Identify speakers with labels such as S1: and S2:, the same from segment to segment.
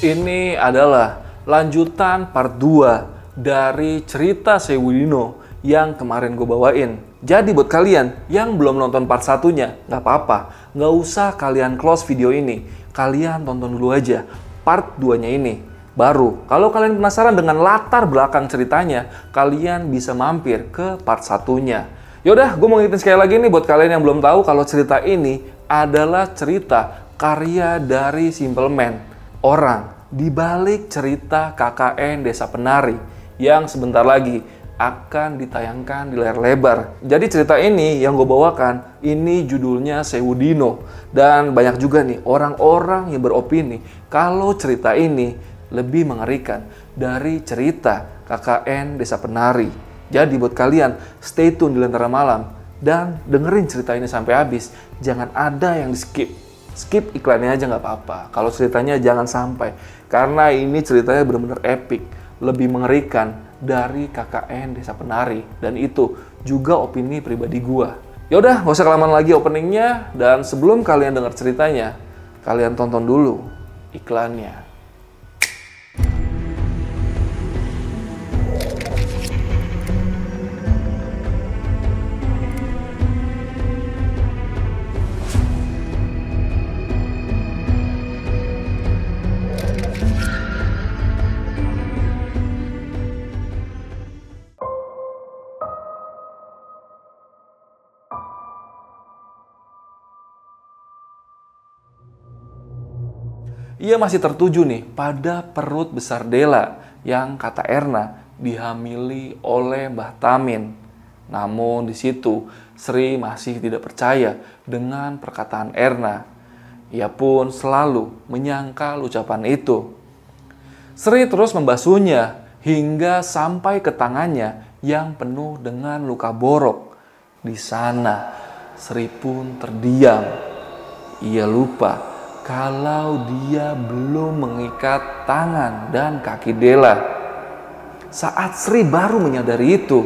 S1: Ini adalah lanjutan part 2 dari cerita Sewudino yang kemarin gue bawain. Jadi buat kalian yang belum nonton part satunya, nggak apa-apa. Nggak usah kalian close video ini. Kalian tonton dulu aja part 2-nya ini. Baru, kalau kalian penasaran dengan latar belakang ceritanya, kalian bisa mampir ke part satunya. Yaudah, gue mau ngingetin sekali lagi nih buat kalian yang belum tahu kalau cerita ini adalah cerita karya dari Simple Man. Orang di balik cerita KKN Desa Penari yang sebentar lagi akan ditayangkan di layar lebar. Jadi cerita ini yang gue bawakan, ini judulnya Sewudino. Dan banyak juga nih orang-orang yang beropini kalau cerita ini lebih mengerikan dari cerita KKN Desa Penari. Jadi buat kalian, stay tune di Lentera Malam dan dengerin cerita ini sampai habis. Jangan ada yang di skip. Skip iklannya aja nggak apa-apa. Kalau ceritanya jangan sampai. Karena ini ceritanya benar-benar epic. Lebih mengerikan dari KKN Desa Penari dan itu juga opini pribadi gua. Yaudah, nggak usah kelamaan lagi openingnya dan sebelum kalian dengar ceritanya, kalian tonton dulu iklannya. Ia masih tertuju nih pada perut besar Dela yang kata Erna dihamili oleh Mbah Tamin. Namun di situ Sri masih tidak percaya dengan perkataan Erna. Ia pun selalu menyangkal ucapan itu. Sri terus membasuhnya hingga sampai ke tangannya yang penuh dengan luka borok. Di sana Sri pun terdiam. Ia lupa kalau dia belum mengikat tangan dan kaki Dela. Saat Sri baru menyadari itu,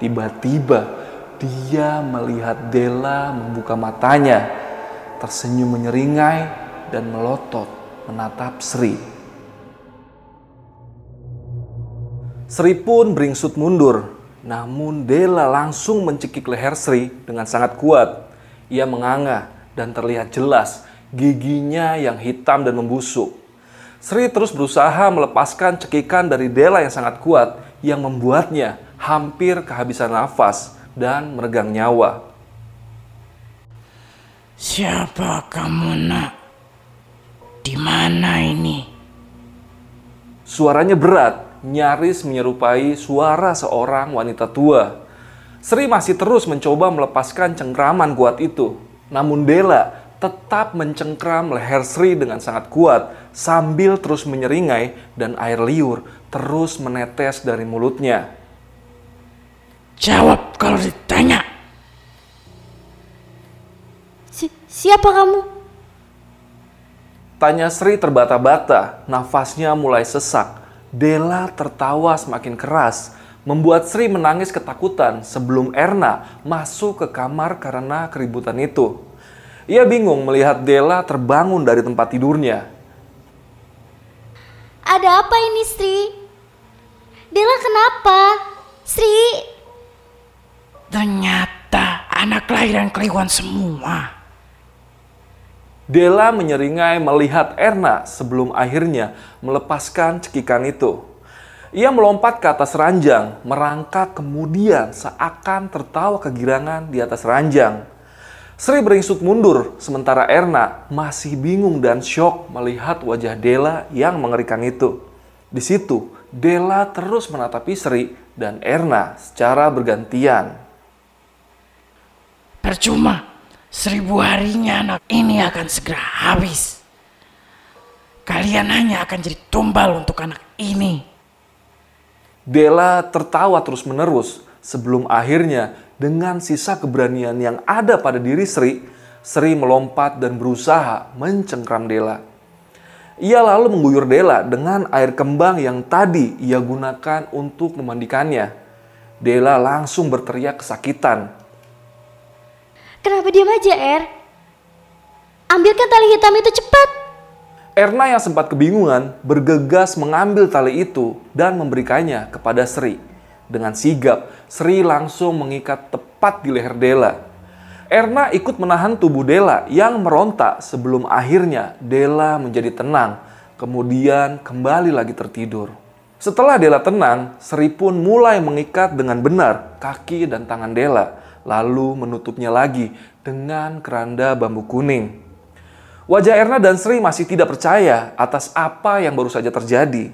S1: tiba-tiba dia melihat Dela membuka matanya, tersenyum menyeringai dan melotot menatap Sri. Sri pun beringsut mundur, namun Dela langsung mencekik leher Sri dengan sangat kuat. Ia menganga dan terlihat jelas giginya yang hitam dan membusuk. Sri terus berusaha melepaskan cekikan dari Dela yang sangat kuat yang membuatnya hampir kehabisan nafas dan meregang nyawa.
S2: Siapa kamu nak? Di mana ini?
S1: Suaranya berat, nyaris menyerupai suara seorang wanita tua. Sri masih terus mencoba melepaskan cengkraman kuat itu. Namun Dela tetap mencengkram leher Sri dengan sangat kuat sambil terus menyeringai dan air liur terus menetes dari mulutnya.
S2: Jawab kalau ditanya.
S3: Si siapa kamu?
S1: Tanya Sri terbata-bata, nafasnya mulai sesak. Dela tertawa semakin keras, membuat Sri menangis ketakutan sebelum Erna masuk ke kamar karena keributan itu. Ia bingung melihat Dela terbangun dari tempat tidurnya.
S3: Ada apa ini, Sri? Dela kenapa? Sri?
S2: Ternyata anak kelahiran Kliwon semua.
S1: Dela menyeringai melihat Erna sebelum akhirnya melepaskan cekikan itu. Ia melompat ke atas ranjang, merangkak kemudian seakan tertawa kegirangan di atas ranjang. Sri beringsut mundur, sementara Erna masih bingung dan syok melihat wajah Dela yang mengerikan itu. Di situ, Dela terus menatapi Sri dan Erna secara bergantian.
S2: Percuma, seribu harinya anak ini akan segera habis. Kalian hanya akan jadi tumbal untuk anak ini.
S1: Dela tertawa terus-menerus sebelum akhirnya dengan sisa keberanian yang ada pada diri Sri, Sri melompat dan berusaha mencengkram Dela. Ia lalu mengguyur Dela dengan air kembang yang tadi ia gunakan untuk memandikannya. Dela langsung berteriak kesakitan.
S3: Kenapa diam aja, Er? Ambilkan tali hitam itu cepat.
S1: Erna yang sempat kebingungan bergegas mengambil tali itu dan memberikannya kepada Sri. Dengan sigap, Sri langsung mengikat tepat di leher Dela. Erna ikut menahan tubuh Dela yang merontak sebelum akhirnya Dela menjadi tenang, kemudian kembali lagi tertidur. Setelah Dela tenang, Sri pun mulai mengikat dengan benar kaki dan tangan Dela, lalu menutupnya lagi dengan keranda bambu kuning. Wajah Erna dan Sri masih tidak percaya atas apa yang baru saja terjadi.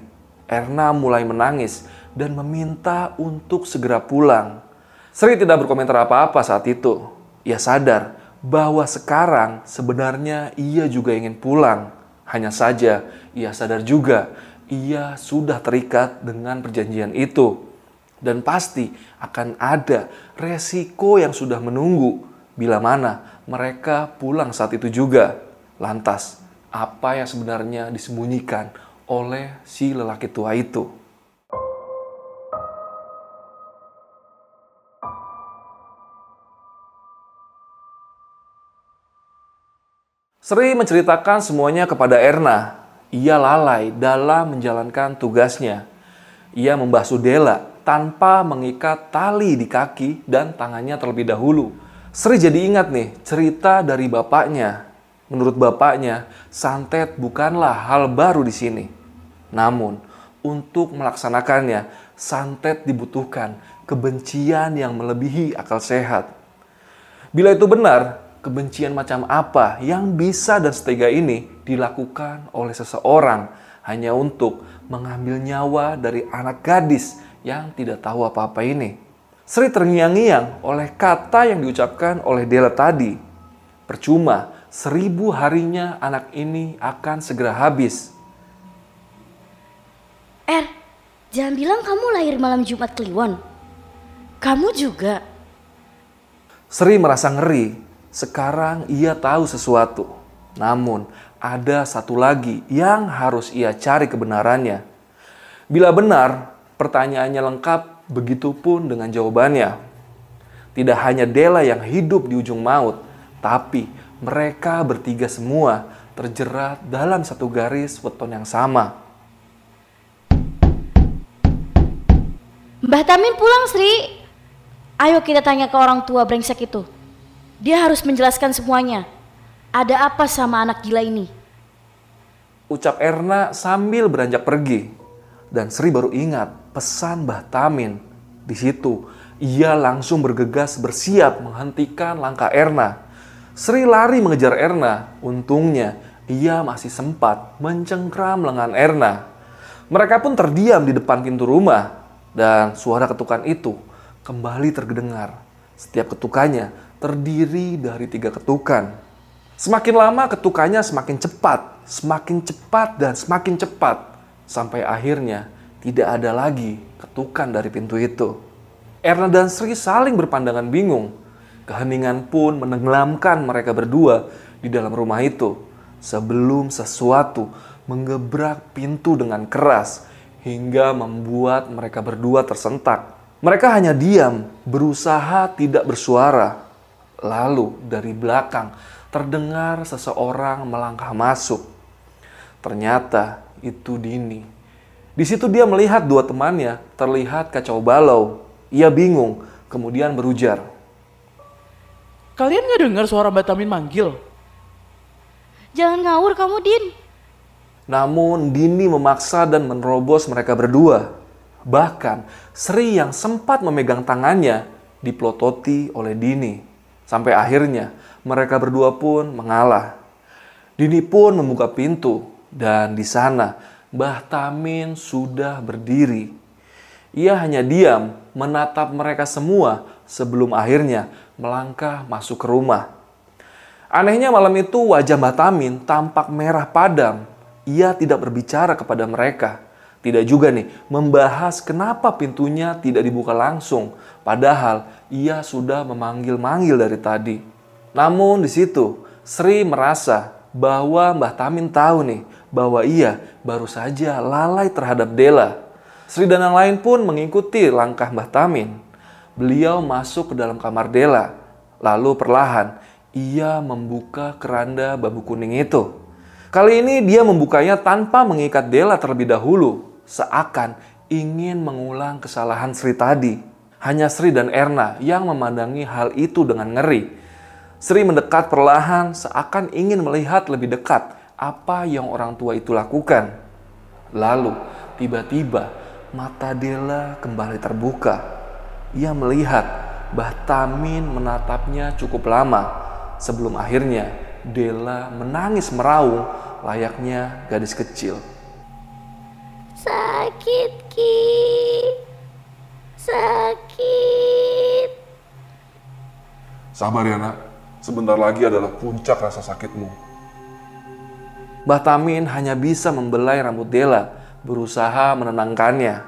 S1: Erna mulai menangis dan meminta untuk segera pulang. Sri tidak berkomentar apa-apa saat itu. Ia sadar bahwa sekarang sebenarnya ia juga ingin pulang. Hanya saja ia sadar juga ia sudah terikat dengan perjanjian itu. Dan pasti akan ada resiko yang sudah menunggu bila mana mereka pulang saat itu juga. Lantas, apa yang sebenarnya disembunyikan oleh si lelaki tua itu? Sri menceritakan semuanya kepada Erna. Ia lalai dalam menjalankan tugasnya. Ia membasuh Dela tanpa mengikat tali di kaki dan tangannya terlebih dahulu. Sri jadi ingat nih cerita dari bapaknya Menurut bapaknya, santet bukanlah hal baru di sini. Namun, untuk melaksanakannya, santet dibutuhkan kebencian yang melebihi akal sehat. Bila itu benar, kebencian macam apa yang bisa dan setega ini dilakukan oleh seseorang hanya untuk mengambil nyawa dari anak gadis yang tidak tahu apa-apa ini. Sri terngiang-ngiang oleh kata yang diucapkan oleh Dela tadi. Percuma seribu harinya anak ini akan segera habis.
S3: Er, jangan bilang kamu lahir malam Jumat Kliwon. Kamu juga.
S1: Sri merasa ngeri. Sekarang ia tahu sesuatu. Namun, ada satu lagi yang harus ia cari kebenarannya. Bila benar, pertanyaannya lengkap, begitupun dengan jawabannya. Tidak hanya Dela yang hidup di ujung maut, tapi mereka bertiga semua terjerat dalam satu garis weton yang sama.
S3: Mbah Tamin pulang, Sri. Ayo kita tanya ke orang tua brengsek itu. Dia harus menjelaskan semuanya. Ada apa sama anak gila ini?
S1: Ucap Erna sambil beranjak pergi. Dan Sri baru ingat pesan Mbah Tamin. Di situ, ia langsung bergegas bersiap menghentikan langkah Erna Sri lari mengejar Erna. Untungnya, ia masih sempat mencengkram lengan Erna. Mereka pun terdiam di depan pintu rumah, dan suara ketukan itu kembali terdengar. Setiap ketukannya terdiri dari tiga ketukan. Semakin lama ketukannya semakin cepat, semakin cepat, dan semakin cepat, sampai akhirnya tidak ada lagi ketukan dari pintu itu. Erna dan Sri saling berpandangan bingung Keheningan pun menenggelamkan mereka berdua di dalam rumah itu sebelum sesuatu menggebrak pintu dengan keras hingga membuat mereka berdua tersentak. Mereka hanya diam, berusaha tidak bersuara. Lalu dari belakang terdengar seseorang melangkah masuk. Ternyata itu Dini. Di situ dia melihat dua temannya terlihat kacau balau. Ia bingung, kemudian berujar,
S4: Kalian nggak dengar suara Mbak Tamin manggil?
S3: Jangan ngawur kamu, Din.
S1: Namun Dini memaksa dan menerobos mereka berdua. Bahkan Sri yang sempat memegang tangannya dipelototi oleh Dini. Sampai akhirnya mereka berdua pun mengalah. Dini pun membuka pintu dan di sana Mbah Tamin sudah berdiri. Ia hanya diam menatap mereka semua sebelum akhirnya melangkah masuk ke rumah. Anehnya malam itu wajah Mbah Tamin tampak merah padam. Ia tidak berbicara kepada mereka. Tidak juga nih membahas kenapa pintunya tidak dibuka langsung. Padahal ia sudah memanggil-manggil dari tadi. Namun di situ Sri merasa bahwa Mbah Tamin tahu nih bahwa ia baru saja lalai terhadap Dela. Sri dan yang lain pun mengikuti langkah Mbah Tamin. Beliau masuk ke dalam kamar Dela. Lalu perlahan ia membuka keranda bambu kuning itu. Kali ini dia membukanya tanpa mengikat Dela terlebih dahulu, seakan ingin mengulang kesalahan Sri tadi. Hanya Sri dan Erna yang memandangi hal itu dengan ngeri. Sri mendekat perlahan seakan ingin melihat lebih dekat apa yang orang tua itu lakukan. Lalu, tiba-tiba mata Dela kembali terbuka. Ia melihat Bah Tamin menatapnya cukup lama sebelum akhirnya Dela menangis meraung layaknya gadis kecil.
S3: Sakit, Ki. Sakit.
S5: Sabar ya nak, sebentar lagi adalah puncak rasa sakitmu.
S1: Mbah Tamin hanya bisa membelai rambut Dela, berusaha menenangkannya.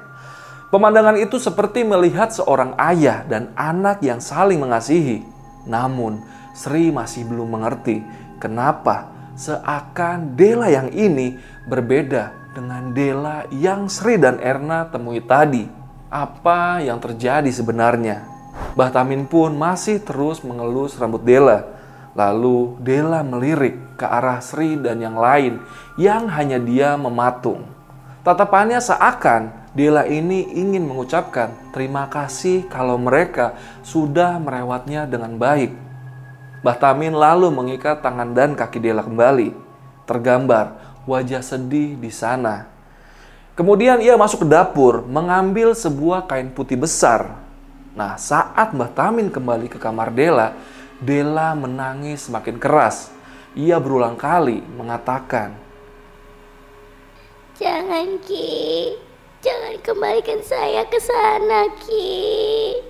S1: Pemandangan itu seperti melihat seorang ayah dan anak yang saling mengasihi. Namun, Sri masih belum mengerti kenapa seakan Dela yang ini berbeda dengan Dela yang Sri dan Erna temui tadi. Apa yang terjadi sebenarnya? Mbah Tamin pun masih terus mengelus rambut Dela. Lalu Dela melirik ke arah Sri dan yang lain yang hanya dia mematung. Tatapannya seakan Dela ini ingin mengucapkan terima kasih kalau mereka sudah merawatnya dengan baik. Mbah Tamin lalu mengikat tangan dan kaki Dela kembali. Tergambar wajah sedih di sana. Kemudian ia masuk ke dapur mengambil sebuah kain putih besar. Nah, saat Mbah Tamin kembali ke kamar Dela, Dela menangis semakin keras. Ia berulang kali mengatakan,
S3: Jangan, Ki. Jangan kembalikan saya ke sana, Ki.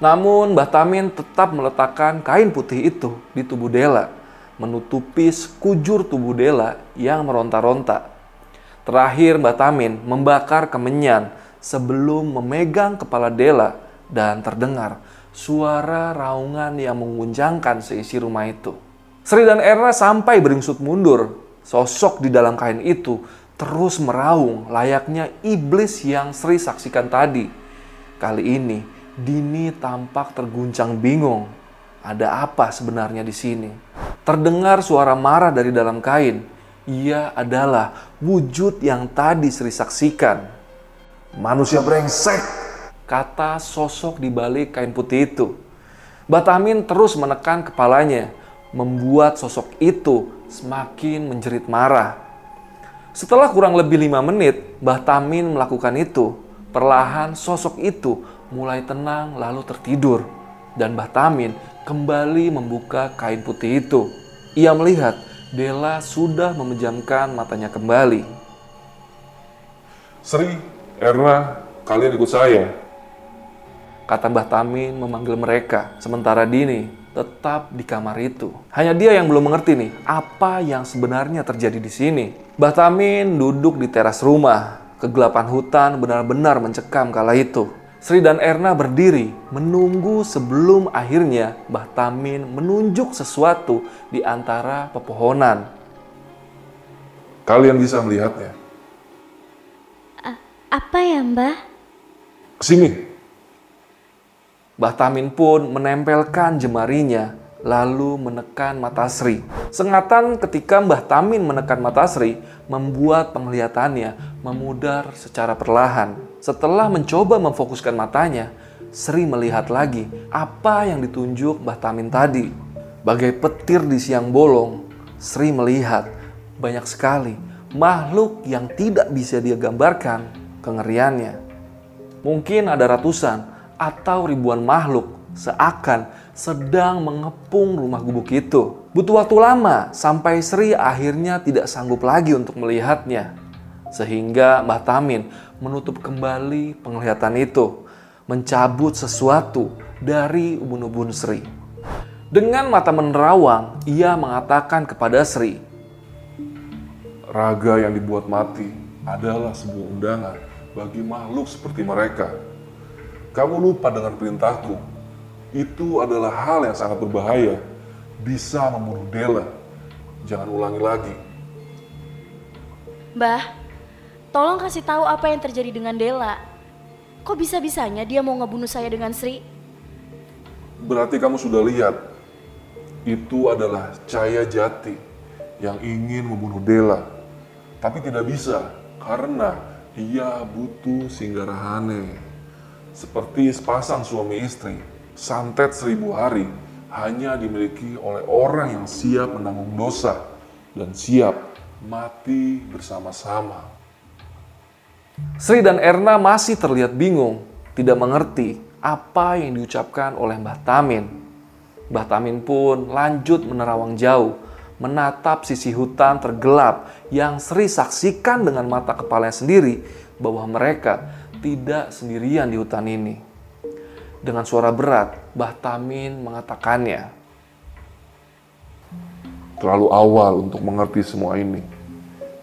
S1: Namun Mbah Tamin tetap meletakkan kain putih itu di tubuh Dela, menutupi sekujur tubuh Dela yang meronta-ronta. Terakhir Mbah Tamin membakar kemenyan sebelum memegang kepala Dela dan terdengar suara raungan yang mengguncangkan seisi rumah itu. Sri dan Erna sampai beringsut mundur. Sosok di dalam kain itu terus meraung layaknya iblis yang Sri saksikan tadi. Kali ini Dini tampak terguncang bingung. Ada apa sebenarnya di sini? Terdengar suara marah dari dalam kain. Ia adalah wujud yang tadi Sri saksikan.
S5: Manusia brengsek!
S1: Kata sosok di balik kain putih itu. Batamin terus menekan kepalanya, membuat sosok itu semakin menjerit marah. Setelah kurang lebih lima menit, Batamin melakukan itu. Perlahan sosok itu mulai tenang lalu tertidur. Dan Mbah Tamin kembali membuka kain putih itu. Ia melihat Dela sudah memejamkan matanya kembali.
S5: Sri, Erna, kalian ikut saya.
S1: Kata Mbah Tamin memanggil mereka, sementara Dini tetap di kamar itu. Hanya dia yang belum mengerti nih, apa yang sebenarnya terjadi di sini. Mbah Tamin duduk di teras rumah. Kegelapan hutan benar-benar mencekam kala itu. Sri dan Erna berdiri menunggu sebelum akhirnya Mbah Tamin menunjuk sesuatu di antara pepohonan.
S5: Kalian bisa melihatnya.
S3: Apa ya, Mbah?
S5: Sini,
S1: Mbah Tamin pun menempelkan jemarinya lalu menekan mata Sri. Sengatan ketika Mbah Tamin menekan mata Sri membuat penglihatannya memudar secara perlahan. Setelah mencoba memfokuskan matanya, Sri melihat lagi apa yang ditunjuk Mbah Tamin tadi. Bagai petir di siang bolong, Sri melihat banyak sekali makhluk yang tidak bisa dia gambarkan kengeriannya. Mungkin ada ratusan atau ribuan makhluk seakan sedang mengepung rumah gubuk itu. Butuh waktu lama sampai Sri akhirnya tidak sanggup lagi untuk melihatnya. Sehingga Mbah Tamin menutup kembali penglihatan itu, mencabut sesuatu dari ubun-ubun Sri. Dengan mata menerawang, ia mengatakan kepada Sri,
S5: raga yang dibuat mati adalah sebuah undangan bagi makhluk seperti mereka. Kamu lupa dengan perintahku. Itu adalah hal yang sangat berbahaya. Bisa membunuh Dela. Jangan ulangi lagi.
S3: Mbah, tolong kasih tahu apa yang terjadi dengan Dela. Kok bisa-bisanya dia mau ngebunuh saya dengan Sri?
S5: Berarti kamu sudah lihat itu adalah Caya Jati yang ingin membunuh Dela. Tapi tidak bisa karena ia butuh Singgarahane. Seperti sepasang suami istri, santet seribu hari hanya dimiliki oleh orang yang siap menanggung dosa dan siap mati bersama-sama.
S1: Sri dan Erna masih terlihat bingung, tidak mengerti apa yang diucapkan oleh Mbah Tamin. Mbah Tamin pun lanjut menerawang jauh, menatap sisi hutan tergelap yang Sri saksikan dengan mata kepalanya sendiri bahwa mereka tidak sendirian di hutan ini. Dengan suara berat, Mbah Tamin mengatakannya.
S5: Terlalu awal untuk mengerti semua ini.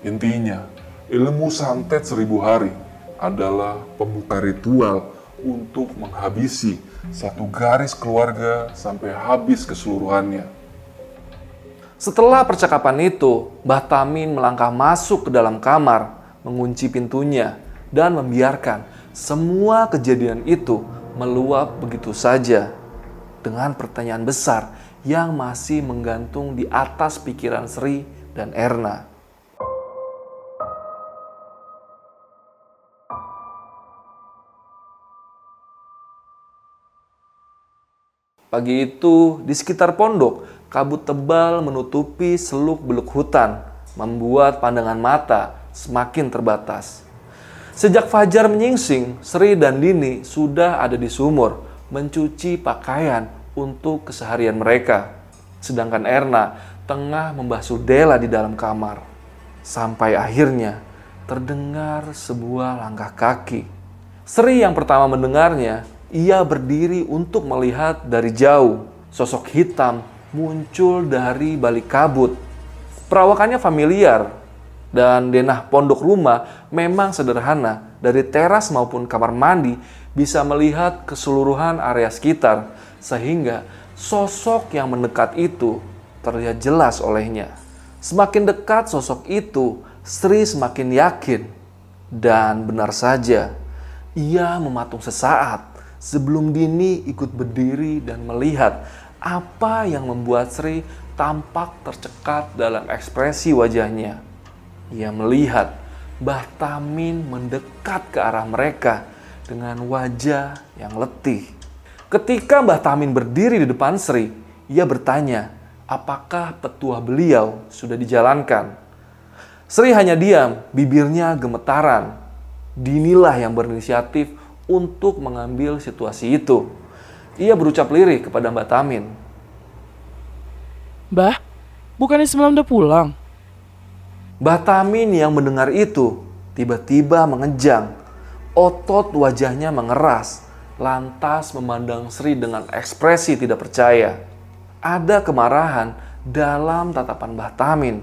S5: Intinya, ilmu santet seribu hari adalah pembuka ritual untuk menghabisi satu garis keluarga sampai habis keseluruhannya.
S1: Setelah percakapan itu, Mbah Tamin melangkah masuk ke dalam kamar, mengunci pintunya, dan membiarkan semua kejadian itu meluap begitu saja dengan pertanyaan besar yang masih menggantung di atas pikiran Sri dan Erna. Pagi itu, di sekitar pondok, kabut tebal menutupi seluk-beluk hutan, membuat pandangan mata semakin terbatas. Sejak fajar menyingsing, Sri dan Dini sudah ada di sumur mencuci pakaian untuk keseharian mereka. Sedangkan Erna tengah membasuh Dela di dalam kamar. Sampai akhirnya terdengar sebuah langkah kaki. Sri yang pertama mendengarnya, ia berdiri untuk melihat dari jauh. Sosok hitam muncul dari balik kabut. Perawakannya familiar, dan denah pondok rumah memang sederhana. Dari teras maupun kamar mandi bisa melihat keseluruhan area sekitar, sehingga sosok yang mendekat itu terlihat jelas olehnya. Semakin dekat sosok itu, Sri semakin yakin. Dan benar saja, ia mematung sesaat sebelum Dini ikut berdiri dan melihat apa yang membuat Sri tampak tercekat dalam ekspresi wajahnya. Ia melihat Mbah Tamin mendekat ke arah mereka dengan wajah yang letih. Ketika Mbah Tamin berdiri di depan Sri, ia bertanya, apakah petua beliau sudah dijalankan? Sri hanya diam, bibirnya gemetaran. Dinilah yang berinisiatif untuk mengambil situasi itu. Ia berucap lirih kepada Mbak Tamin.
S4: Mbah, bukannya semalam udah pulang?
S1: Mbah Tamin yang mendengar itu tiba-tiba mengejang. Otot wajahnya mengeras, lantas memandang Sri dengan ekspresi tidak percaya. Ada kemarahan dalam tatapan Mbah Tamin.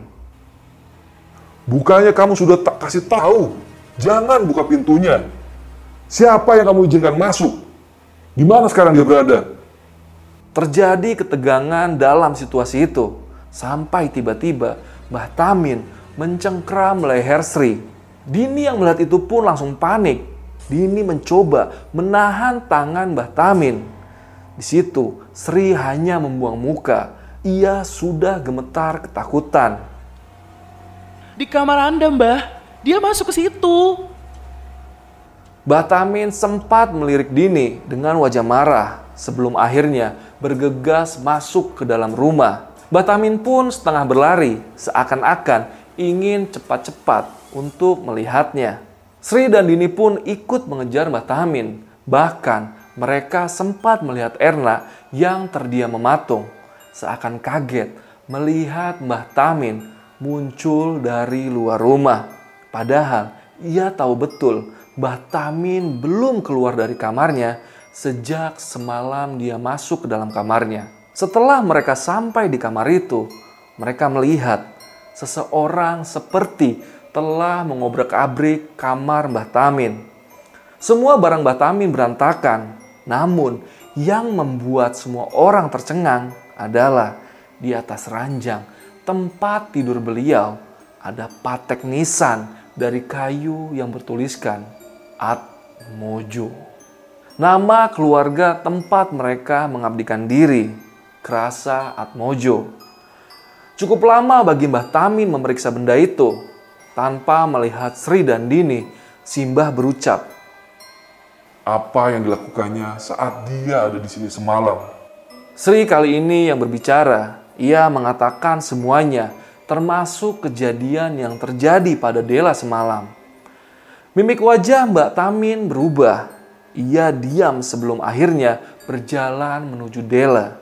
S5: Bukannya kamu sudah tak kasih tahu, jangan buka pintunya. Siapa yang kamu izinkan masuk? Di mana sekarang dia berada?
S1: Terjadi ketegangan dalam situasi itu, sampai tiba-tiba Mbah Tamin mencengkram leher Sri. Dini yang melihat itu pun langsung panik. Dini mencoba menahan tangan Mbah Tamin. Di situ, Sri hanya membuang muka. Ia sudah gemetar ketakutan.
S4: Di kamar Anda, Mbah. Dia masuk ke situ.
S1: Mbah Tamin sempat melirik Dini dengan wajah marah sebelum akhirnya bergegas masuk ke dalam rumah. Mbah Tamin pun setengah berlari seakan-akan ingin cepat-cepat untuk melihatnya. Sri dan Dini pun ikut mengejar Mbah Tamin. Bahkan mereka sempat melihat Erna yang terdiam mematung. Seakan kaget melihat Mbah Tamin muncul dari luar rumah. Padahal ia tahu betul Mbah Tamin belum keluar dari kamarnya sejak semalam dia masuk ke dalam kamarnya. Setelah mereka sampai di kamar itu, mereka melihat seseorang seperti telah mengobrak-abrik kamar Mbah Tamin. Semua barang Mbah Tamin berantakan, namun yang membuat semua orang tercengang adalah di atas ranjang tempat tidur beliau ada patek nisan dari kayu yang bertuliskan At Mojo. Nama keluarga tempat mereka mengabdikan diri. Krasa Atmojo. Cukup lama bagi Mbah Tamin memeriksa benda itu. Tanpa melihat Sri dan Dini, Simbah berucap,
S5: Apa yang dilakukannya saat dia ada di sini semalam?
S1: Sri kali ini yang berbicara, ia mengatakan semuanya, termasuk kejadian yang terjadi pada Dela semalam. Mimik wajah Mbak Tamin berubah. Ia diam sebelum akhirnya berjalan menuju Dela.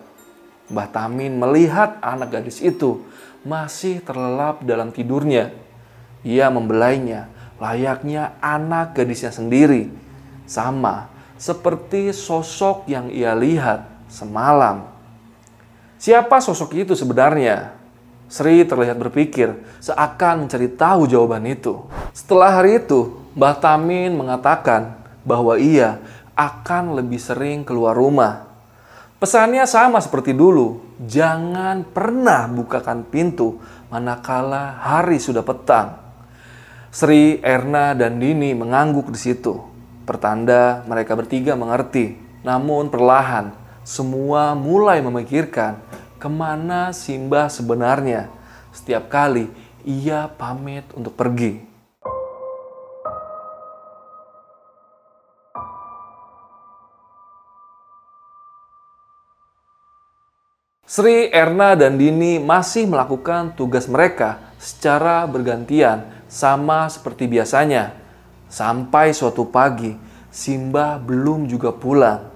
S1: Mbah Tamin melihat anak gadis itu masih terlelap dalam tidurnya. Ia membelainya layaknya anak gadisnya sendiri. Sama seperti sosok yang ia lihat semalam. Siapa sosok itu sebenarnya? Sri terlihat berpikir seakan mencari tahu jawaban itu. Setelah hari itu, Mbah Tamin mengatakan bahwa ia akan lebih sering keluar rumah. Pesannya sama seperti dulu, jangan pernah bukakan pintu manakala hari sudah petang. Sri, Erna, dan Dini mengangguk di situ. Pertanda mereka bertiga mengerti. Namun perlahan, semua mulai memikirkan ke mana Simbah sebenarnya. Setiap kali ia pamit untuk pergi. Sri, Erna, dan Dini masih melakukan tugas mereka secara bergantian sama seperti biasanya. Sampai suatu pagi, Simbah belum juga pulang.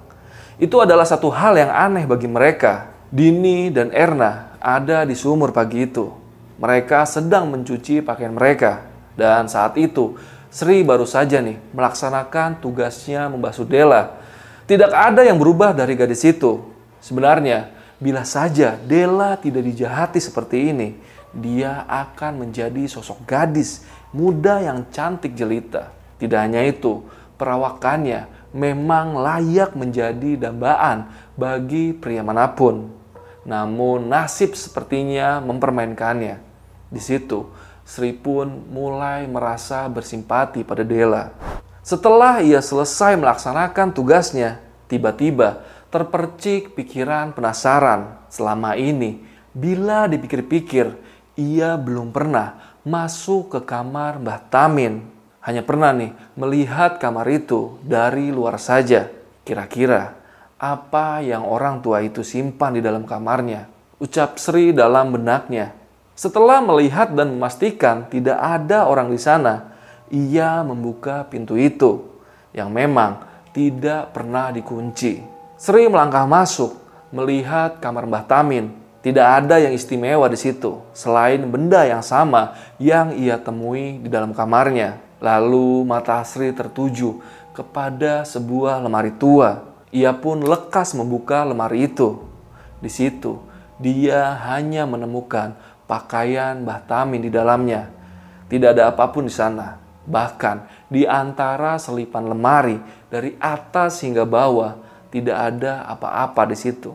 S1: Itu adalah satu hal yang aneh bagi mereka. Dini dan Erna ada di sumur pagi itu. Mereka sedang mencuci pakaian mereka. Dan saat itu, Sri baru saja nih melaksanakan tugasnya membasuh Dela. Tidak ada yang berubah dari gadis itu. Sebenarnya, bila saja Dela tidak dijahati seperti ini, dia akan menjadi sosok gadis muda yang cantik jelita. Tidak hanya itu, perawakannya memang layak menjadi dambaan bagi pria mana pun. Namun nasib sepertinya mempermainkannya. Di situ, Sri pun mulai merasa bersimpati pada Dela. Setelah ia selesai melaksanakan tugasnya, tiba-tiba terpercik pikiran penasaran. Selama ini, bila dipikir-pikir, ia belum pernah masuk ke kamar Mbah Tamin hanya pernah nih melihat kamar itu dari luar saja. Kira-kira apa yang orang tua itu simpan di dalam kamarnya? Ucap Sri dalam benaknya. Setelah melihat dan memastikan tidak ada orang di sana, ia membuka pintu itu yang memang tidak pernah dikunci. Sri melangkah masuk, melihat kamar Mbah Tamin. Tidak ada yang istimewa di situ, selain benda yang sama yang ia temui di dalam kamarnya. Lalu mata Sri tertuju kepada sebuah lemari tua. Ia pun lekas membuka lemari itu. Di situ, dia hanya menemukan pakaian Mbah Tamin di dalamnya. Tidak ada apa pun di sana. Bahkan di antara selipan lemari dari atas hingga bawah tidak ada apa-apa di situ.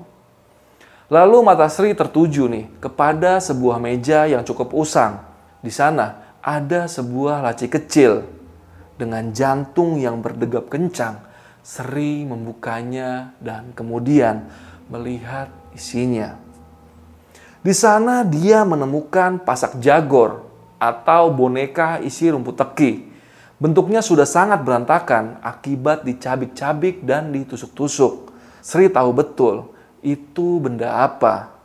S1: Lalu mata Sri tertuju nih kepada sebuah meja yang cukup usang. Di sana ada sebuah laci kecil dengan jantung yang berdegap kencang. Seri membukanya dan kemudian melihat isinya. Di sana dia menemukan pasak jagor atau boneka isi rumput teki. Bentuknya sudah sangat berantakan akibat dicabik-cabik dan ditusuk-tusuk. Sri tahu betul itu benda apa.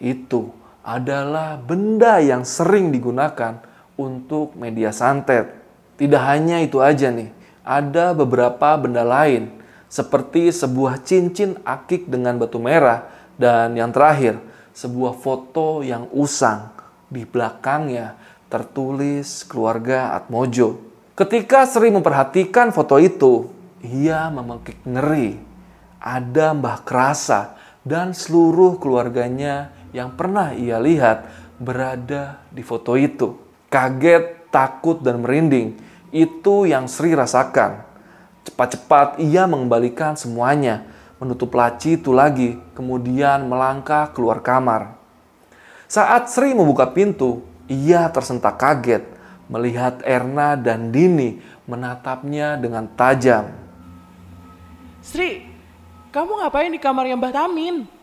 S1: Itu adalah benda yang sering digunakan untuk media santet. Tidak hanya itu aja nih, ada beberapa benda lain seperti sebuah cincin akik dengan batu merah dan yang terakhir sebuah foto yang usang di belakangnya tertulis keluarga Atmojo. Ketika Sri memperhatikan foto itu, ia memekik ngeri. Ada Mbah Kerasa dan seluruh keluarganya yang pernah ia lihat berada di foto itu. Kaget, takut, dan merinding. Itu yang Sri rasakan. Cepat-cepat ia mengembalikan semuanya, menutup laci itu lagi, kemudian melangkah keluar kamar. Saat Sri membuka pintu, ia tersentak kaget melihat Erna dan Dini menatapnya dengan tajam.
S4: Sri, kamu ngapain di kamarnya Mbah Tamin?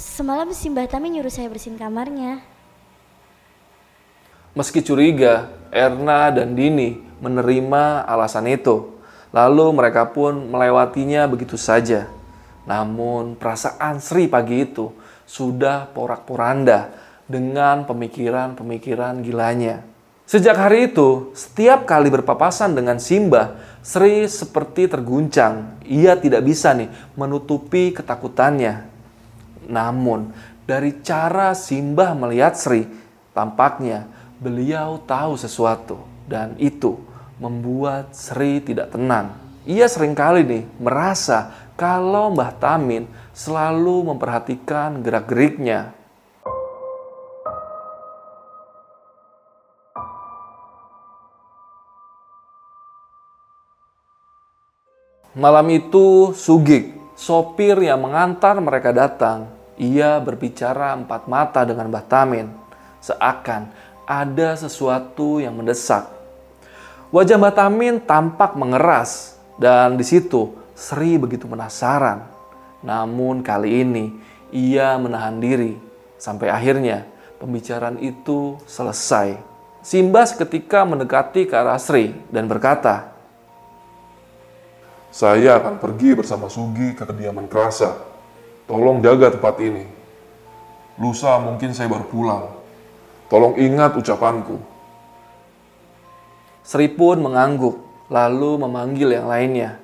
S3: semalam si Mbah Tami nyuruh saya bersihin kamarnya.
S1: Meski curiga, Erna dan Dini menerima alasan itu. Lalu mereka pun melewatinya begitu saja. Namun perasaan Sri pagi itu sudah porak-poranda dengan pemikiran-pemikiran gilanya. Sejak hari itu, setiap kali berpapasan dengan Simba, Sri seperti terguncang. Ia tidak bisa nih menutupi ketakutannya. Namun, dari cara Simba melihat Sri, tampaknya beliau tahu sesuatu dan itu membuat Sri tidak tenang. Ia sering kali nih merasa kalau Mbah Tamin selalu memperhatikan gerak-geriknya. Malam itu Sugik, sopir yang mengantar mereka datang, ia berbicara empat mata dengan Mbah Tamin, seakan ada sesuatu yang mendesak. Wajah Mbah Tamin tampak mengeras dan di situ Sri begitu penasaran. Namun kali ini ia menahan diri sampai akhirnya pembicaraan itu selesai. Simba seketika mendekati ke arah Sri dan berkata,
S5: Saya akan pergi bersama Sugi ke kediaman Kerasa. Tolong jaga tempat ini. Lusa mungkin saya baru pulang. Tolong ingat ucapanku.
S1: Sri pun mengangguk, lalu memanggil yang lainnya.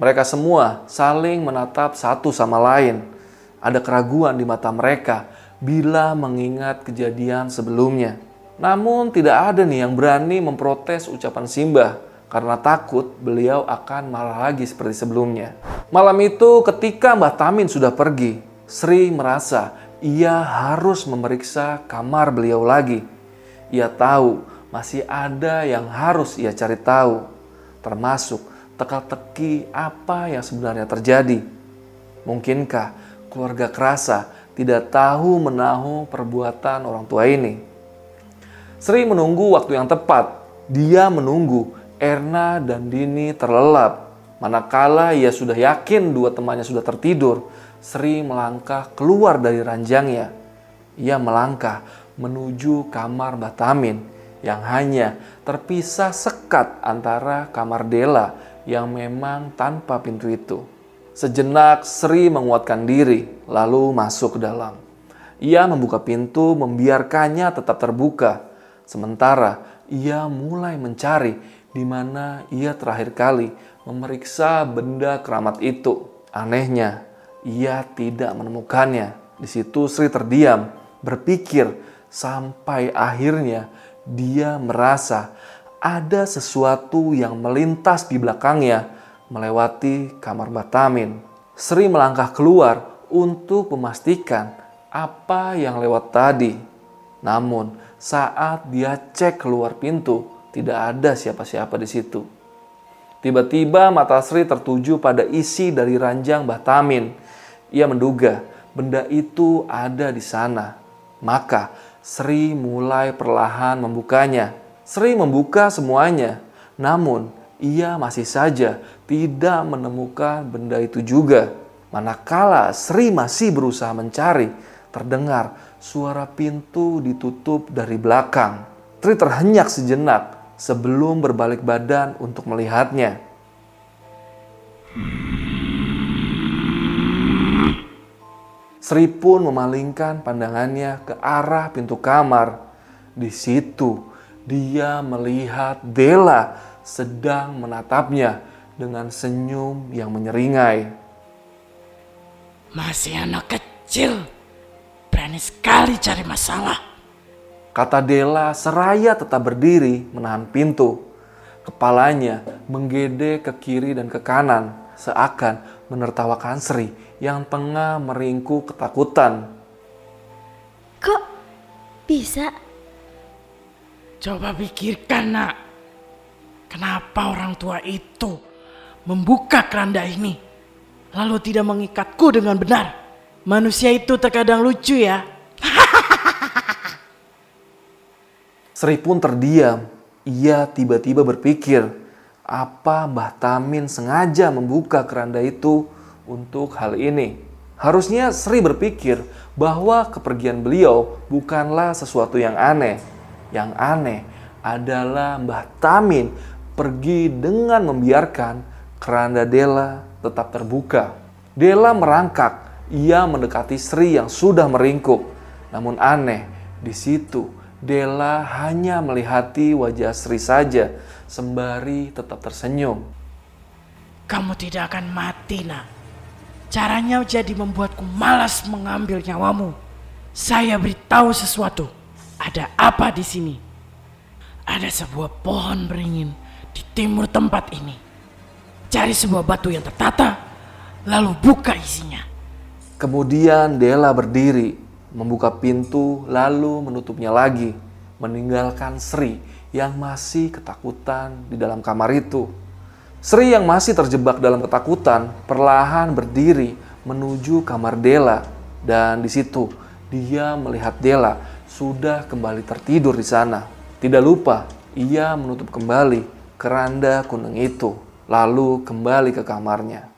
S1: Mereka semua saling menatap satu sama lain. Ada keraguan di mata mereka bila mengingat kejadian sebelumnya. Namun tidak ada nih yang berani memprotes ucapan Simba karena takut beliau akan marah lagi seperti sebelumnya. Malam itu ketika Mbah Tamin sudah pergi, Sri merasa ia harus memeriksa kamar beliau lagi. Ia tahu masih ada yang harus ia cari tahu, termasuk teka-teki apa yang sebenarnya terjadi. Mungkinkah keluarga kerasa tidak tahu menahu perbuatan orang tua ini? Sri menunggu waktu yang tepat. Dia menunggu Erna dan Dini terlelap. Manakala ia sudah yakin dua temannya sudah tertidur, Sri melangkah keluar dari ranjangnya. Ia melangkah menuju kamar Batamin yang hanya terpisah sekat antara kamar Dela yang memang tanpa pintu itu. Sejenak Sri menguatkan diri lalu masuk ke dalam. Ia membuka pintu membiarkannya tetap terbuka. Sementara ia mulai mencari di mana ia terakhir kali memeriksa benda keramat itu. Anehnya, ia tidak menemukannya. Di situ Sri terdiam, berpikir sampai akhirnya dia merasa ada sesuatu yang melintas di belakangnya melewati kamar Batamin. Sri melangkah keluar untuk memastikan apa yang lewat tadi. Namun saat dia cek keluar pintu, tidak ada siapa-siapa di situ. Tiba-tiba mata Sri tertuju pada isi dari ranjang Batamin ia menduga benda itu ada di sana. Maka Sri mulai perlahan membukanya. Sri membuka semuanya, namun ia masih saja tidak menemukan benda itu juga. Manakala Sri masih berusaha mencari, terdengar suara pintu ditutup dari belakang. Sri terhenyak sejenak sebelum berbalik badan untuk melihatnya. Sri pun memalingkan pandangannya ke arah pintu kamar. Di situ dia melihat Dela sedang menatapnya dengan senyum yang menyeringai.
S2: Masih anak kecil, berani sekali cari masalah.
S1: Kata Dela seraya tetap berdiri menahan pintu. Kepalanya menggede ke kiri dan ke kanan seakan menertawakan Sri yang tengah meringkuk ketakutan.
S3: Kok bisa?
S2: Coba pikirkan nak, kenapa orang tua itu membuka keranda ini lalu tidak mengikatku dengan benar? Manusia itu terkadang lucu ya.
S1: Sri pun terdiam. Ia tiba-tiba berpikir, apa Mbah Tamin sengaja membuka keranda itu untuk hal ini. Harusnya Sri berpikir bahwa kepergian beliau bukanlah sesuatu yang aneh. Yang aneh adalah Mbah Tamin pergi dengan membiarkan keranda Dela tetap terbuka. Dela merangkak, ia mendekati Sri yang sudah meringkuk. Namun aneh, di situ Dela hanya melihati wajah Sri saja, sembari tetap tersenyum.
S2: Kamu tidak akan mati, nak. Caranya jadi membuatku malas mengambil nyawamu. Saya beritahu sesuatu. Ada apa di sini? Ada sebuah pohon beringin di timur tempat ini. Cari sebuah batu yang tertata, lalu buka isinya.
S1: Kemudian Dela berdiri, membuka pintu, lalu menutupnya lagi, meninggalkan Sri yang masih ketakutan di dalam kamar itu. Sri yang masih terjebak dalam ketakutan perlahan berdiri menuju kamar Dela dan di situ dia melihat Dela sudah kembali tertidur di sana. Tidak lupa ia menutup kembali keranda kuning itu lalu kembali ke kamarnya.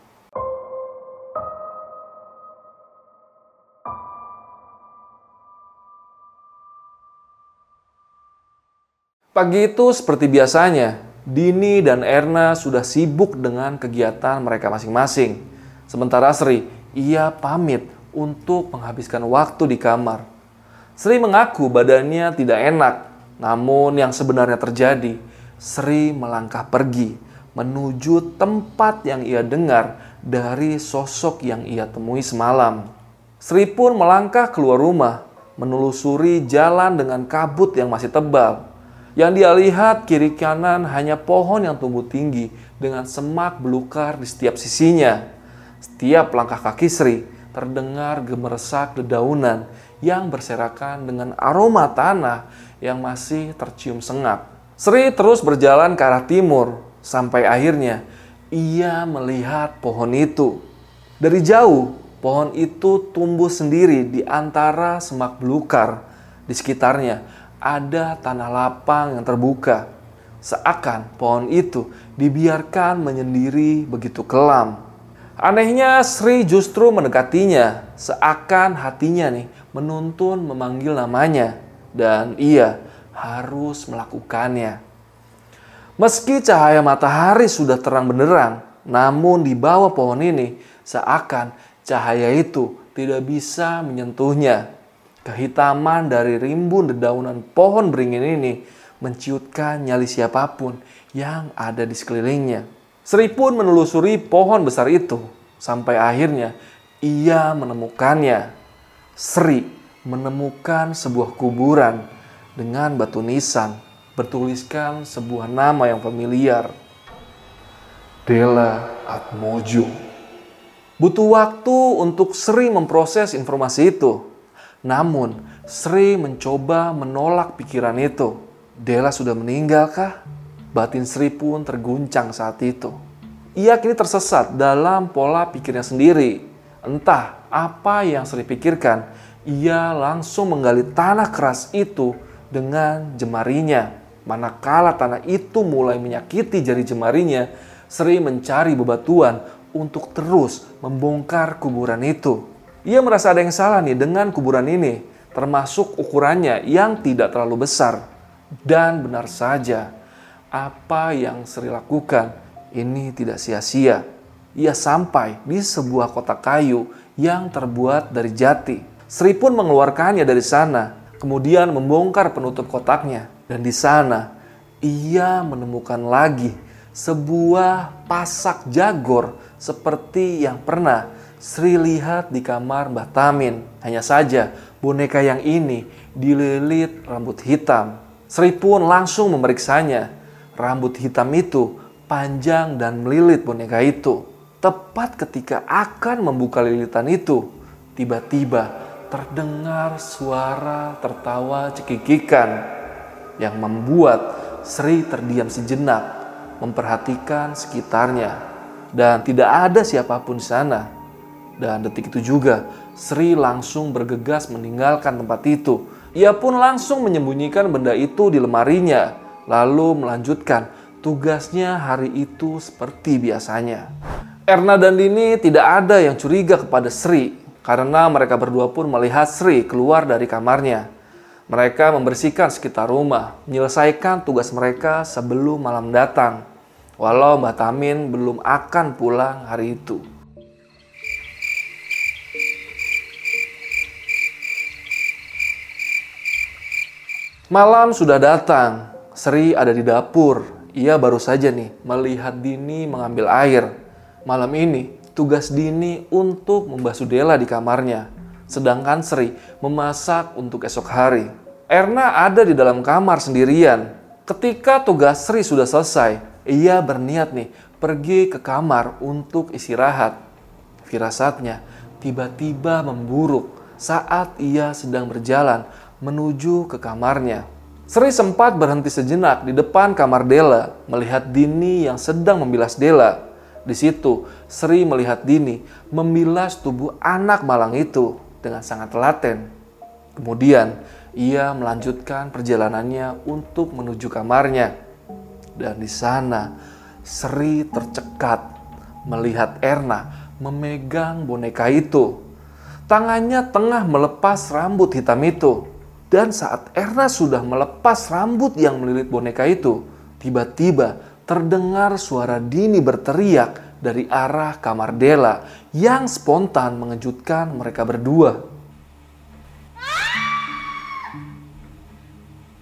S1: Pagi itu seperti biasanya, Dini dan Erna sudah sibuk dengan kegiatan mereka masing-masing. Sementara Sri, ia pamit untuk menghabiskan waktu di kamar. Sri mengaku badannya tidak enak, namun yang sebenarnya terjadi, Sri melangkah pergi menuju tempat yang ia dengar dari sosok yang ia temui semalam. Sri pun melangkah keluar rumah, menelusuri jalan dengan kabut yang masih tebal. Yang dia lihat kiri kanan hanya pohon yang tumbuh tinggi dengan semak belukar di setiap sisinya. Setiap langkah kaki Sri terdengar gemeresak dedaunan yang berserakan dengan aroma tanah yang masih tercium sengap. Sri terus berjalan ke arah timur sampai akhirnya ia melihat pohon itu. Dari jauh, pohon itu tumbuh sendiri di antara semak belukar di sekitarnya ada tanah lapang yang terbuka. Seakan pohon itu dibiarkan menyendiri begitu kelam. Anehnya Sri justru mendekatinya, seakan hatinya nih menuntun memanggil namanya dan ia harus melakukannya. Meski cahaya matahari sudah terang benderang, namun di bawah pohon ini seakan cahaya itu tidak bisa menyentuhnya. Kehitaman dari rimbun dedaunan pohon beringin ini menciutkan nyali siapa pun yang ada di sekelilingnya. Sri pun menelusuri pohon besar itu sampai akhirnya ia menemukannya. Sri menemukan sebuah kuburan dengan batu nisan bertuliskan sebuah nama yang familiar. Dela Atmojo. Butuh waktu untuk Sri memproses informasi itu namun, Sri mencoba menolak pikiran itu. Dela sudah meninggalkah? Batin Sri pun terguncang saat itu. Ia kini tersesat dalam pola pikirnya sendiri. Entah apa yang Sri pikirkan, ia langsung menggali tanah keras itu dengan jemarinya. Manakala tanah itu mulai menyakiti jari jemarinya, Sri mencari bebatuan untuk terus membongkar kuburan itu. Ia merasa ada yang salah nih dengan kuburan ini, termasuk ukurannya yang tidak terlalu besar. Dan benar saja, apa yang Sri lakukan ini tidak sia-sia. Ia sampai di sebuah kotak kayu yang terbuat dari jati. Sri pun mengeluarkannya dari sana, kemudian membongkar penutup kotaknya. Dan di sana, ia menemukan lagi sebuah pasak jagor seperti yang pernah Sri lihat di kamar Mbah Tamin. Hanya saja boneka yang ini dililit rambut hitam. Sri pun langsung memeriksanya. Rambut hitam itu panjang dan melilit boneka itu. Tepat ketika akan membuka lilitan itu, tiba-tiba terdengar suara tertawa cekikikan yang membuat Sri terdiam sejenak, memperhatikan sekitarnya, dan tidak ada siapa pun di sana. Dan detik itu juga Sri langsung bergegas meninggalkan tempat itu. Ia pun langsung menyembunyikan benda itu di lemarinya, lalu melanjutkan tugasnya hari itu seperti biasanya. Erna dan Dini tidak ada yang curiga kepada Sri karena mereka berdua pun melihat Sri keluar dari kamarnya. Mereka membersihkan sekitar rumah, menyelesaikan tugas mereka sebelum malam datang. Walau Mbak Tamin belum akan pulang hari itu. Malam sudah datang. Sri ada di dapur. Ia baru saja nih melihat Dini mengambil air. Malam ini tugas Dini untuk membasuh Dela di kamarnya. Sedangkan Sri memasak untuk esok hari. Erna ada di dalam kamar sendirian. Ketika tugas Sri sudah selesai, ia berniat nih pergi ke kamar untuk istirahat. Firasatnya tiba-tiba memburuk saat ia sedang berjalan menuju ke kamarnya. Sri sempat berhenti sejenak di depan kamar Dela, melihat Dini yang sedang membilas Dela. Di situ, Sri melihat Dini membilas tubuh anak malang itu dengan sangat telaten. Kemudian, ia melanjutkan perjalanannya untuk menuju kamarnya. Dan di sana, Sri tercekat melihat Erna memegang boneka itu. Tangannya tengah melepas rambut hitam itu. Dan saat Erna sudah melepas rambut yang melilit boneka itu, tiba-tiba terdengar suara Dini berteriak dari arah kamar Dela yang spontan mengejutkan mereka berdua.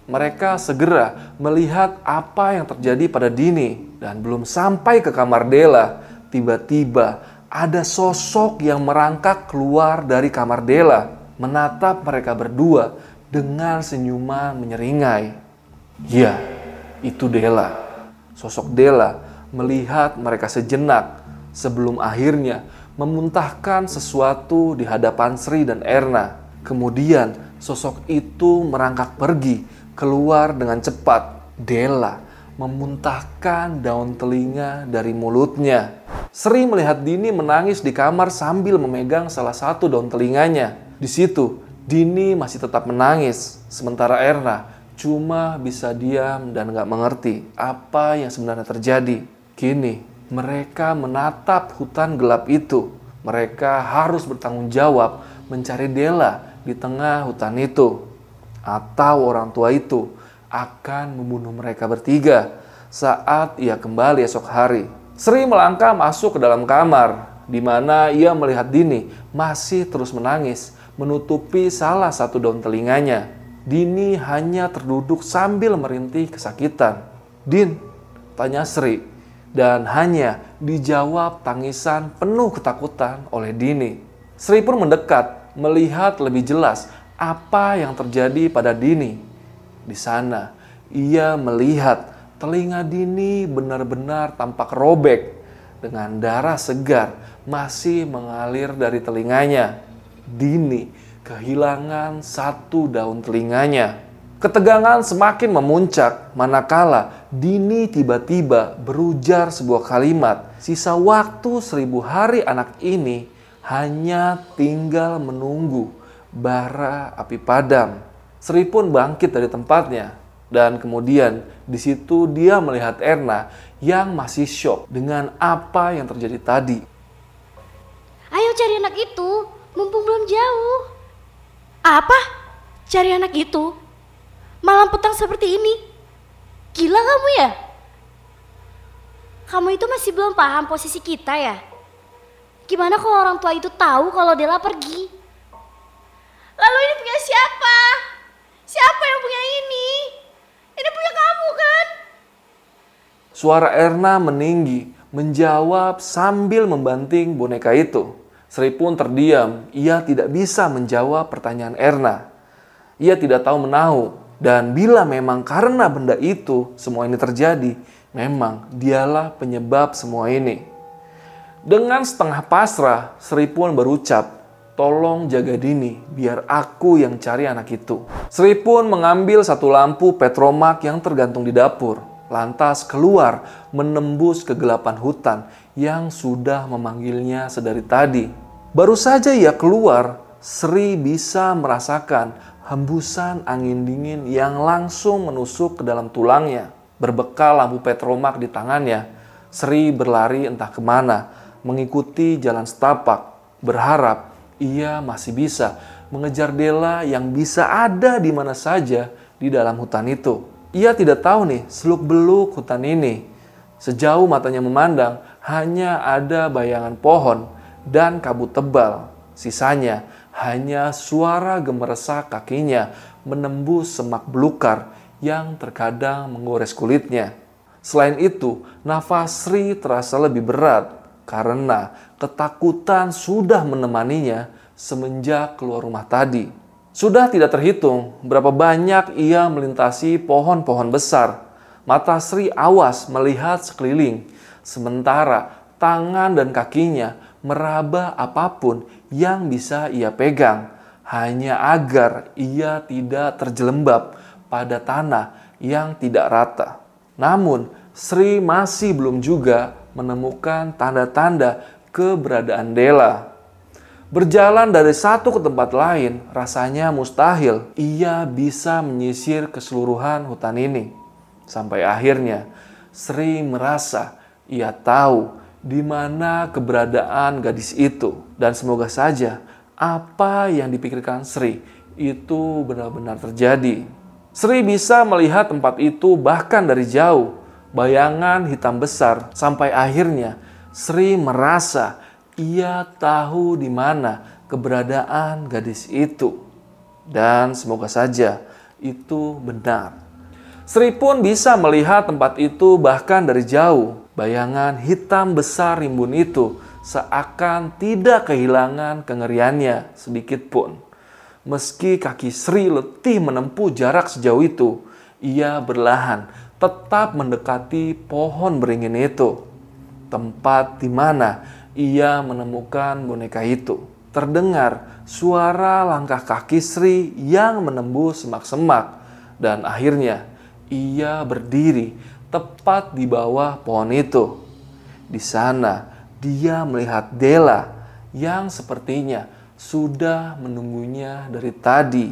S1: Mereka segera melihat apa yang terjadi pada Dini dan belum sampai ke kamar Dela, tiba-tiba ada sosok yang merangkak keluar dari kamar Dela, menatap mereka berdua dengan senyuman menyeringai. Ya, itu Dela. Sosok Dela melihat mereka sejenak sebelum akhirnya memuntahkan sesuatu di hadapan Sri dan Erna. Kemudian sosok itu merangkak pergi keluar dengan cepat. Dela memuntahkan daun telinga dari mulutnya. Sri melihat Dini menangis di kamar sambil memegang salah satu daun telinganya. Di situ, Dini masih tetap menangis, sementara Erna cuma bisa diam dan gak mengerti apa yang sebenarnya terjadi. Kini, mereka menatap hutan gelap itu. Mereka harus bertanggung jawab mencari Dela di tengah hutan itu. Atau orang tua itu akan membunuh mereka bertiga saat ia kembali esok hari. Sri melangkah masuk ke dalam kamar, di mana ia melihat Dini masih terus menangis menutupi salah satu daun telinganya. Dini hanya terduduk sambil merintih kesakitan. Din, tanya Sri, dan hanya dijawab tangisan penuh ketakutan oleh Dini. Sri pun mendekat, melihat lebih jelas apa yang terjadi pada Dini. Di sana, ia melihat telinga Dini benar-benar tampak robek dengan darah segar masih mengalir dari telinganya. Dini kehilangan satu daun telinganya. Ketegangan semakin memuncak manakala Dini tiba-tiba berujar sebuah kalimat. Sisa waktu seribu hari anak ini hanya tinggal menunggu bara api padam. Sri pun bangkit dari tempatnya dan kemudian di situ dia melihat Erna yang masih shock dengan apa yang terjadi tadi.
S3: Ayo cari anak itu, mumpung belum jauh. Apa? Cari anak itu? Malam petang seperti ini? Gila kamu ya? Kamu itu masih belum paham posisi kita ya? Gimana kalau orang tua itu tahu kalau Dela pergi? Lalu ini punya siapa? Siapa yang punya ini? Ini punya kamu kan?
S1: Suara Erna meninggi, menjawab sambil membanting boneka itu. Sri pun terdiam, ia tidak bisa menjawab pertanyaan Erna. Ia tidak tahu menahu, dan bila memang karena benda itu semua ini terjadi, memang dialah penyebab semua ini. Dengan setengah pasrah, Sri pun berucap, tolong jaga Dini, biar aku yang cari anak itu. Sri pun mengambil satu lampu petromak yang tergantung di dapur, lantas keluar menembus kegelapan hutan yang sudah memanggilnya sedari tadi. Baru saja ia keluar, Sri bisa merasakan hembusan angin dingin yang langsung menusuk ke dalam tulangnya. Berbekal lampu petromak di tangannya, Sri berlari entah ke mana, mengikuti jalan setapak, berharap ia masih bisa mengejar Dela yang bisa ada di mana saja di dalam hutan itu. Ia tidak tahu nih seluk-beluk hutan ini. Sejauh matanya memandang, hanya ada bayangan pohon dan kabut tebal. Sisanya hanya suara gemeresak kakinya menembus semak belukar yang terkadang menggores kulitnya. Selain itu, nafas Sri terasa lebih berat karena ketakutan sudah menemaninya semenjak keluar rumah tadi. Sudah tidak terhitung berapa banyak ia melintasi pohon-pohon besar. Mata Sri awas melihat sekeliling, sementara tangan dan kakinya meraba apa pun yang bisa ia pegang, hanya agar ia tidak terjelembab pada tanah yang tidak rata. Namun, Sri masih belum juga menemukan tanda-tanda keberadaan Dela. Berjalan dari satu ke tempat lain rasanya mustahil ia bisa menyisir keseluruhan hutan ini. Sampai akhirnya Sri merasa ia tahu di mana keberadaan gadis itu. Dan semoga saja apa yang dipikirkan Sri itu benar-benar terjadi. Sri bisa melihat tempat itu bahkan dari jauh, bayangan hitam besar sampai akhirnya Sri merasa ia tahu di mana keberadaan gadis itu. Dan semoga saja itu benar. Sri pun bisa melihat tempat itu bahkan dari jauh. Bayangan hitam besar rimbun itu seakan tidak kehilangan kengeriannya sedikit pun. Meski kaki Sri letih menempuh jarak sejauh itu, ia berlahan tetap mendekati pohon beringin itu. Tempat di mana ia menemukan boneka itu. Terdengar suara langkah kaki Sri yang menembus semak-semak dan akhirnya ia berdiri tepat di bawah pohon itu. Di sana dia melihat Dela yang sepertinya sudah menunggunya dari tadi.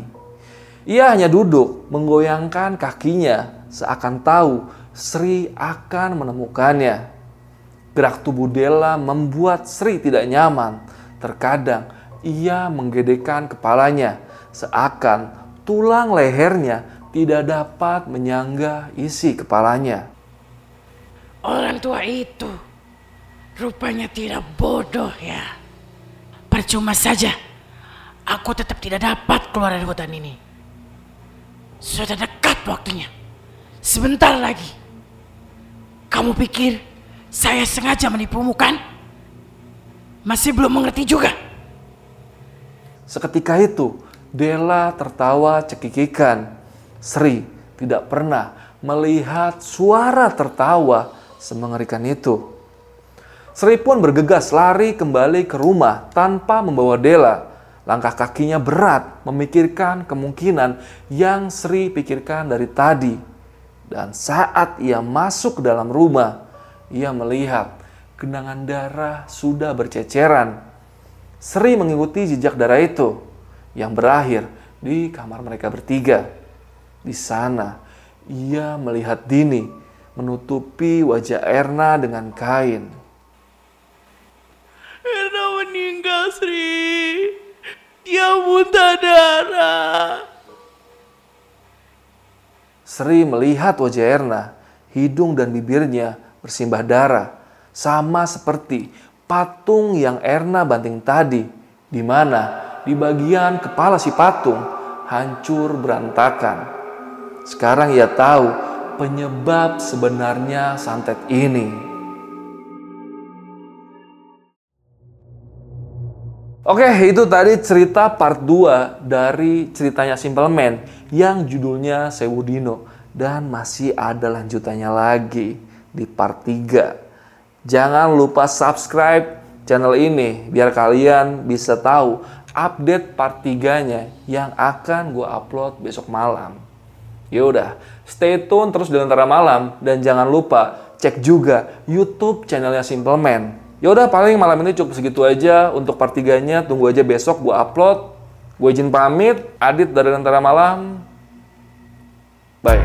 S1: Ia hanya duduk menggoyangkan kakinya seakan tahu Sri akan menemukannya. Gerak tubuh Della membuat Sri tidak nyaman. Terkadang ia menggedekan kepalanya seakan tulang lehernya tidak dapat menyangga isi kepalanya.
S2: Orang tua itu rupanya tidak bodoh ya. Percuma saja, aku tetap tidak dapat keluar dari hutan ini. Sudah dekat waktunya. Sebentar lagi. Kamu pikir saya sengaja menipumu kan? Masih belum mengerti juga.
S1: Seketika itu, Della tertawa cekikikan. Sri tidak pernah melihat suara tertawa semengerikan itu. Sri pun bergegas lari kembali ke rumah tanpa membawa Della. Langkah kakinya berat memikirkan kemungkinan yang Sri pikirkan dari tadi. Dan saat ia masuk ke dalam rumah, ia melihat genangan darah sudah berceceran. Sri mengikuti jejak darah itu yang berakhir di kamar mereka bertiga. Di sana, ia melihat Dini menutupi wajah Erna dengan kain.
S2: Erna meninggal, Sri. Dia muntah darah.
S1: Sri melihat wajah Erna, hidung dan bibirnya bersimbah darah, sama seperti patung yang Erna banting tadi, di mana di bagian kepala si patung hancur berantakan. Sekarang ia tahu penyebab sebenarnya santet ini. Oke, itu tadi cerita part 2 dari ceritanya Simple Man yang judulnya Sewu Dino dan masih ada lanjutannya lagi di part 3. Jangan lupa subscribe channel ini biar kalian bisa tahu update part 3-nya yang akan gue upload besok malam. Yaudah, stay tune terus di Lentera Malam dan jangan lupa cek juga YouTube channelnya Simple Man. Yaudah, paling malam ini cukup segitu aja untuk part 3-nya. Tunggu aja besok gue upload. Gue izin pamit, Adit dari Lentera Malam. Bye.